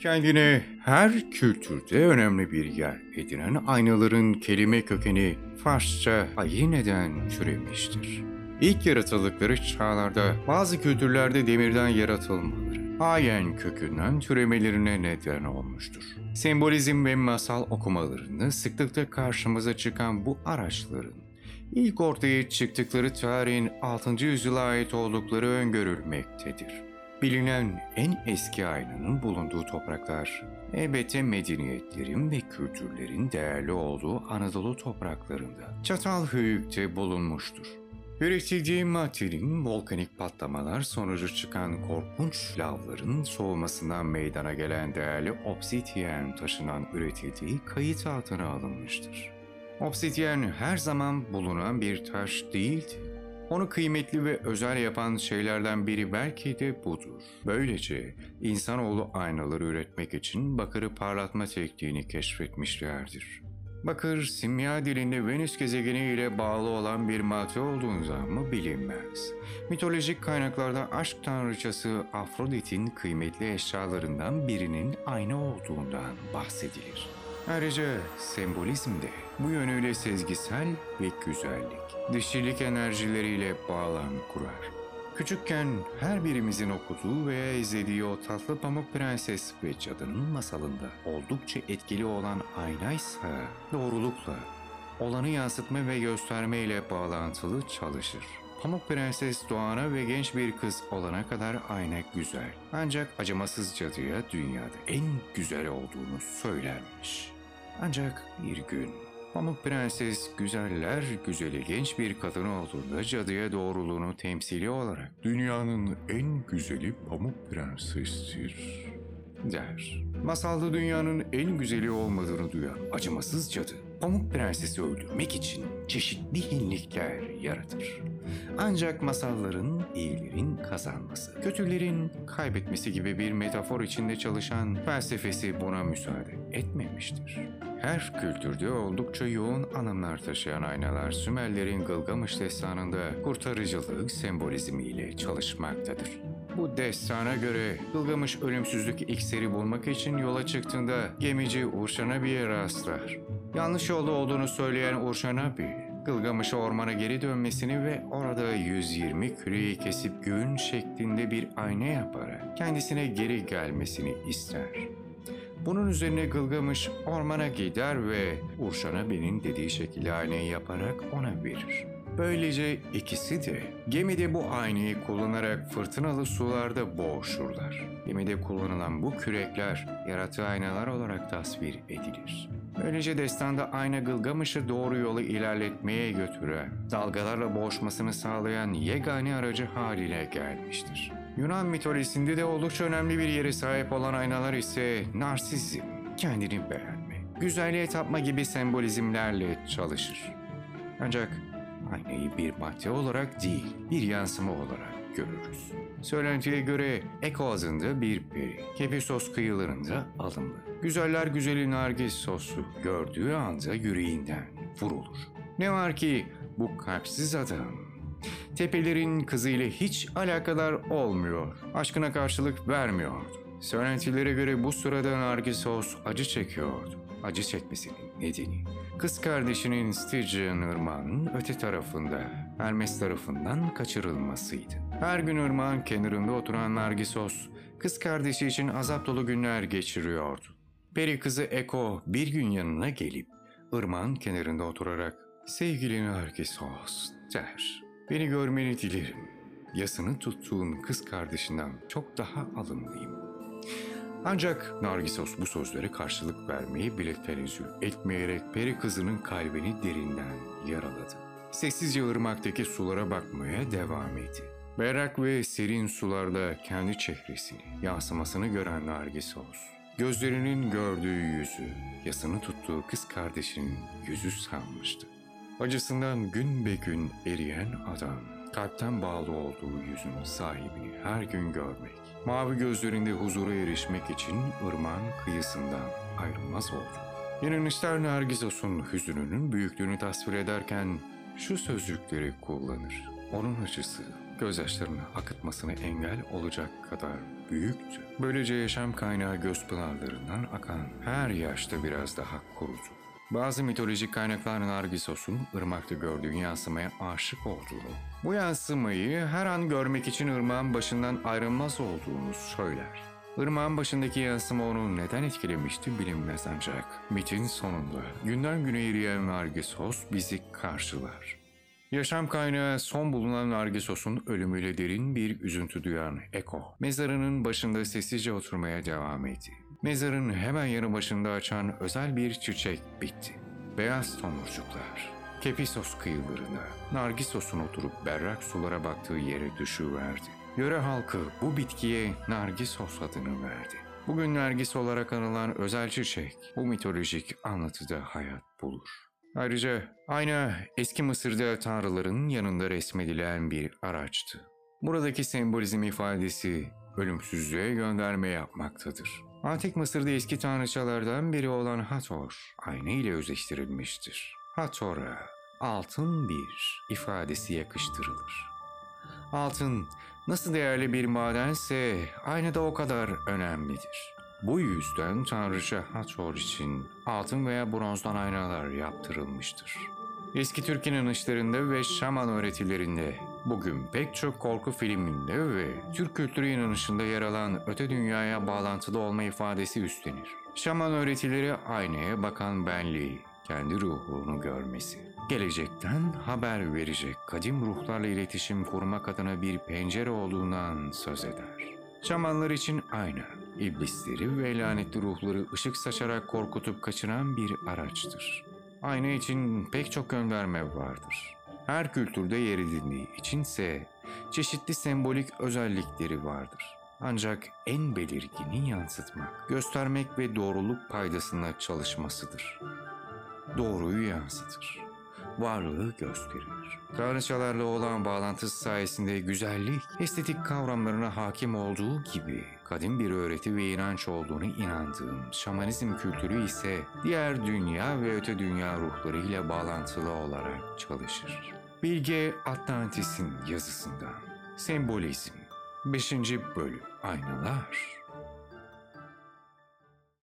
Kendine her kültürde önemli bir yer edinen aynaların kelime kökeni Farsça ayineden türemiştir. İlk yaratıldıkları çağlarda bazı kültürlerde demirden yaratılmaları ayen kökünden türemelerine neden olmuştur. Sembolizm ve masal okumalarında sıklıkla karşımıza çıkan bu araçların ilk ortaya çıktıkları tarihin 6. yüzyıla ait oldukları öngörülmektedir. Bilinen en eski aynanın bulunduğu topraklar elbette medeniyetlerin ve kültürlerin değerli olduğu Anadolu topraklarında Çatalhöyük'te bulunmuştur. Üretildiği maddenin volkanik patlamalar sonucu çıkan korkunç lavların soğumasından meydana gelen değerli obsidyen taşından üretildiği kayıt altına alınmıştır. Obsidyen her zaman bulunan bir taş değildi. Onu kıymetli ve özel yapan şeylerden biri belki de budur. Böylece insanoğlu aynaları üretmek için bakırı parlatma tekniğini keşfetmişlerdir. Bakır, simya dilinde Venüs gezegeni ile bağlı olan bir madde olduğundan mı bilinmez. Mitolojik kaynaklarda aşk tanrıçası Afrodit'in kıymetli eşyalarından birinin ayna olduğundan bahsedilir. Ayrıca sembolizm de bu yönüyle sezgisel ve güzellik, dişilik enerjileriyle bağlam kurar. Küçükken her birimizin okuduğu veya izlediği o tatlı pamuk prenses ve cadının masalında oldukça etkili olan aynaysa doğrulukla olanı yansıtma ve gösterme ile bağlantılı çalışır. Pamuk Prenses doğana ve genç bir kız olana kadar ayna güzel. Ancak acımasız cadıya dünyada en güzel olduğunu söylenmiş. Ancak bir gün Pamuk Prenses güzeller güzeli genç bir kadın olduğunda cadıya doğruluğunu temsili olarak dünyanın en güzeli Pamuk Prenses'tir der. Masalda dünyanın en güzeli olmadığını duyan acımasız cadı Pamuk Prenses'i öldürmek için çeşitli hinlikler yaratır. Ancak masalların iyilerin kazanması, kötülerin kaybetmesi gibi bir metafor içinde çalışan felsefesi buna müsaade etmemiştir. Her kültürde oldukça yoğun anlamlar taşıyan aynalar Sümerlerin Gılgamış destanında kurtarıcılık sembolizmiyle çalışmaktadır. Bu destana göre Gılgamış ölümsüzlük iksiri bulmak için yola çıktığında gemici Urşanabi'ye rastlar. Yanlış yolda olduğunu söyleyen Urşanabi, Gılgamış'a ormana geri dönmesini ve orada 120 küreyi kesip gün şeklinde bir ayna yaparak kendisine geri gelmesini ister. Bunun üzerine Gılgamış ormana gider ve Urşanabi'nin dediği şekilde aynayı yaparak ona verir. Böylece ikisi de gemide bu aynayı kullanarak fırtınalı sularda boğuşurlar. Gemide kullanılan bu kürekler yarattığı aynalar olarak tasvir edilir. Böylece destanda ayna Gılgamış'ı doğru yolu ilerletmeye götüren, dalgalarla boğuşmasını sağlayan yegane aracı haline gelmiştir. Yunan mitolojisinde de oldukça önemli bir yere sahip olan aynalar ise narsizm, kendini beğenme, güzelliğe tapma gibi sembolizmlerle çalışır. Ancak aynayı bir madde olarak değil, bir yansıma olarak görürüz. Söylentiye göre Eko adında bir peri, Kepisos kıyılarında alımlı. Güzeller güzeli Nargis sosu gördüğü anda yüreğinden vurulur. Ne var ki bu kalpsiz adam tepelerin kızıyla hiç alakadar olmuyor. Aşkına karşılık vermiyordu. Söylentilere göre bu sırada Nargisos acı çekiyordu. Acı çekmesinin nedeni kız kardeşinin Stygian ırmağının öte tarafında Hermes tarafından kaçırılmasıydı. Her gün ırmağın kenarında oturan Nargisos kız kardeşi için azap dolu günler geçiriyordu. Peri kızı Eko bir gün yanına gelip ırmağın kenarında oturarak sevgili Nargisos der. Beni görmeni dilerim. Yasını tuttuğun kız kardeşinden çok daha alımlıyım. Ancak Nargisos bu sözlere karşılık vermeyi bile tenezzül etmeyerek peri kızının kalbini derinden yaraladı. Sessizce ırmaktaki sulara bakmaya devam etti. Berrak ve serin sularda kendi çehresini, yansımasını gören Nargisos, gözlerinin gördüğü yüzü, yasını tuttuğu kız kardeşinin yüzü sanmıştı. Acısından gün be gün eriyen adam, kalpten bağlı olduğu yüzün sahibini her gün görmek, mavi gözlerinde huzura erişmek için ırmağın kıyısından ayrılmaz oldu. Yenilmişler Nargisos'un hüzününün büyüklüğünü tasvir ederken şu sözcükleri kullanır. Onun acısı gözyaşlarını akıtmasına engel olacak kadar büyüktü. Böylece yaşam kaynağı göz pınarlarından akan her yaşta biraz daha kurudu. Bazı mitolojik kaynaklar Nargissos'un ırmakta gördüğü yansımaya aşık olduğunu, bu yansımayı her an görmek için ırmağın başından ayrılmaz olduğunu söyler. Irmağın başındaki yansıma onu neden etkilemişti bilinmez ancak mitin sonunda günden güne eriyen Nargissos bizi karşılar. Yaşam kaynağı son bulunan Nargissos'un ölümüyle derin bir üzüntü duyan Eko, mezarının başında sessizce oturmaya devam etti. Mezarın hemen yanı başında açan özel bir çiçek bitti. Beyaz tomurcuklar. Kepisos kıyılarına, Nargissos'un oturup berrak sulara baktığı yere düşüverdi. Yöre halkı bu bitkiye Nargissos adını verdi. Bugün Nergis olarak anılan özel çiçek bu mitolojik anlatıda hayat bulur. Ayrıca ayna eski Mısır'da tanrıların yanında resmedilen bir araçtı. Buradaki sembolizm ifadesi ölümsüzlüğe gönderme yapmaktadır. Antik Mısır'da eski tanrıçalardan biri olan Hathor ayna ile özleştirilmiştir. Hathor'a altın bir ifadesi yakıştırılır. Altın nasıl değerli bir madense aynı da o kadar önemlidir. Bu yüzden Tanrıça Hathor için altın veya bronzdan aynalar yaptırılmıştır. Eski Türk inanışlarında ve şaman öğretilerinde bugün pek çok korku filminde ve Türk kültürü inanışında yer alan öte dünyaya bağlantılı olma ifadesi üstlenir. Şaman öğretileri aynaya bakan benliği, kendi ruhunu görmesi, gelecekten haber verecek kadim ruhlarla iletişim kurmak adına bir pencere olduğundan söz eder. Şamanlar için ayna, iblisleri ve lanetli ruhları ışık saçarak korkutup kaçıran bir araçtır. Ayna için pek çok gönderme vardır. Her kültürde yer edindiği içinse çeşitli sembolik özellikleri vardır. Ancak en belirgini yansıtmak, göstermek ve doğruluk paydasına çalışmasıdır doğruyu yansıtır. Varlığı gösterir. Tanrıçalarla olan bağlantısı sayesinde güzellik, estetik kavramlarına hakim olduğu gibi kadim bir öğreti ve inanç olduğunu inandığım şamanizm kültürü ise diğer dünya ve öte dünya ruhlarıyla bağlantılı olarak çalışır. Bilge Atlantis'in yazısından Sembolizm 5. Bölüm Aynalar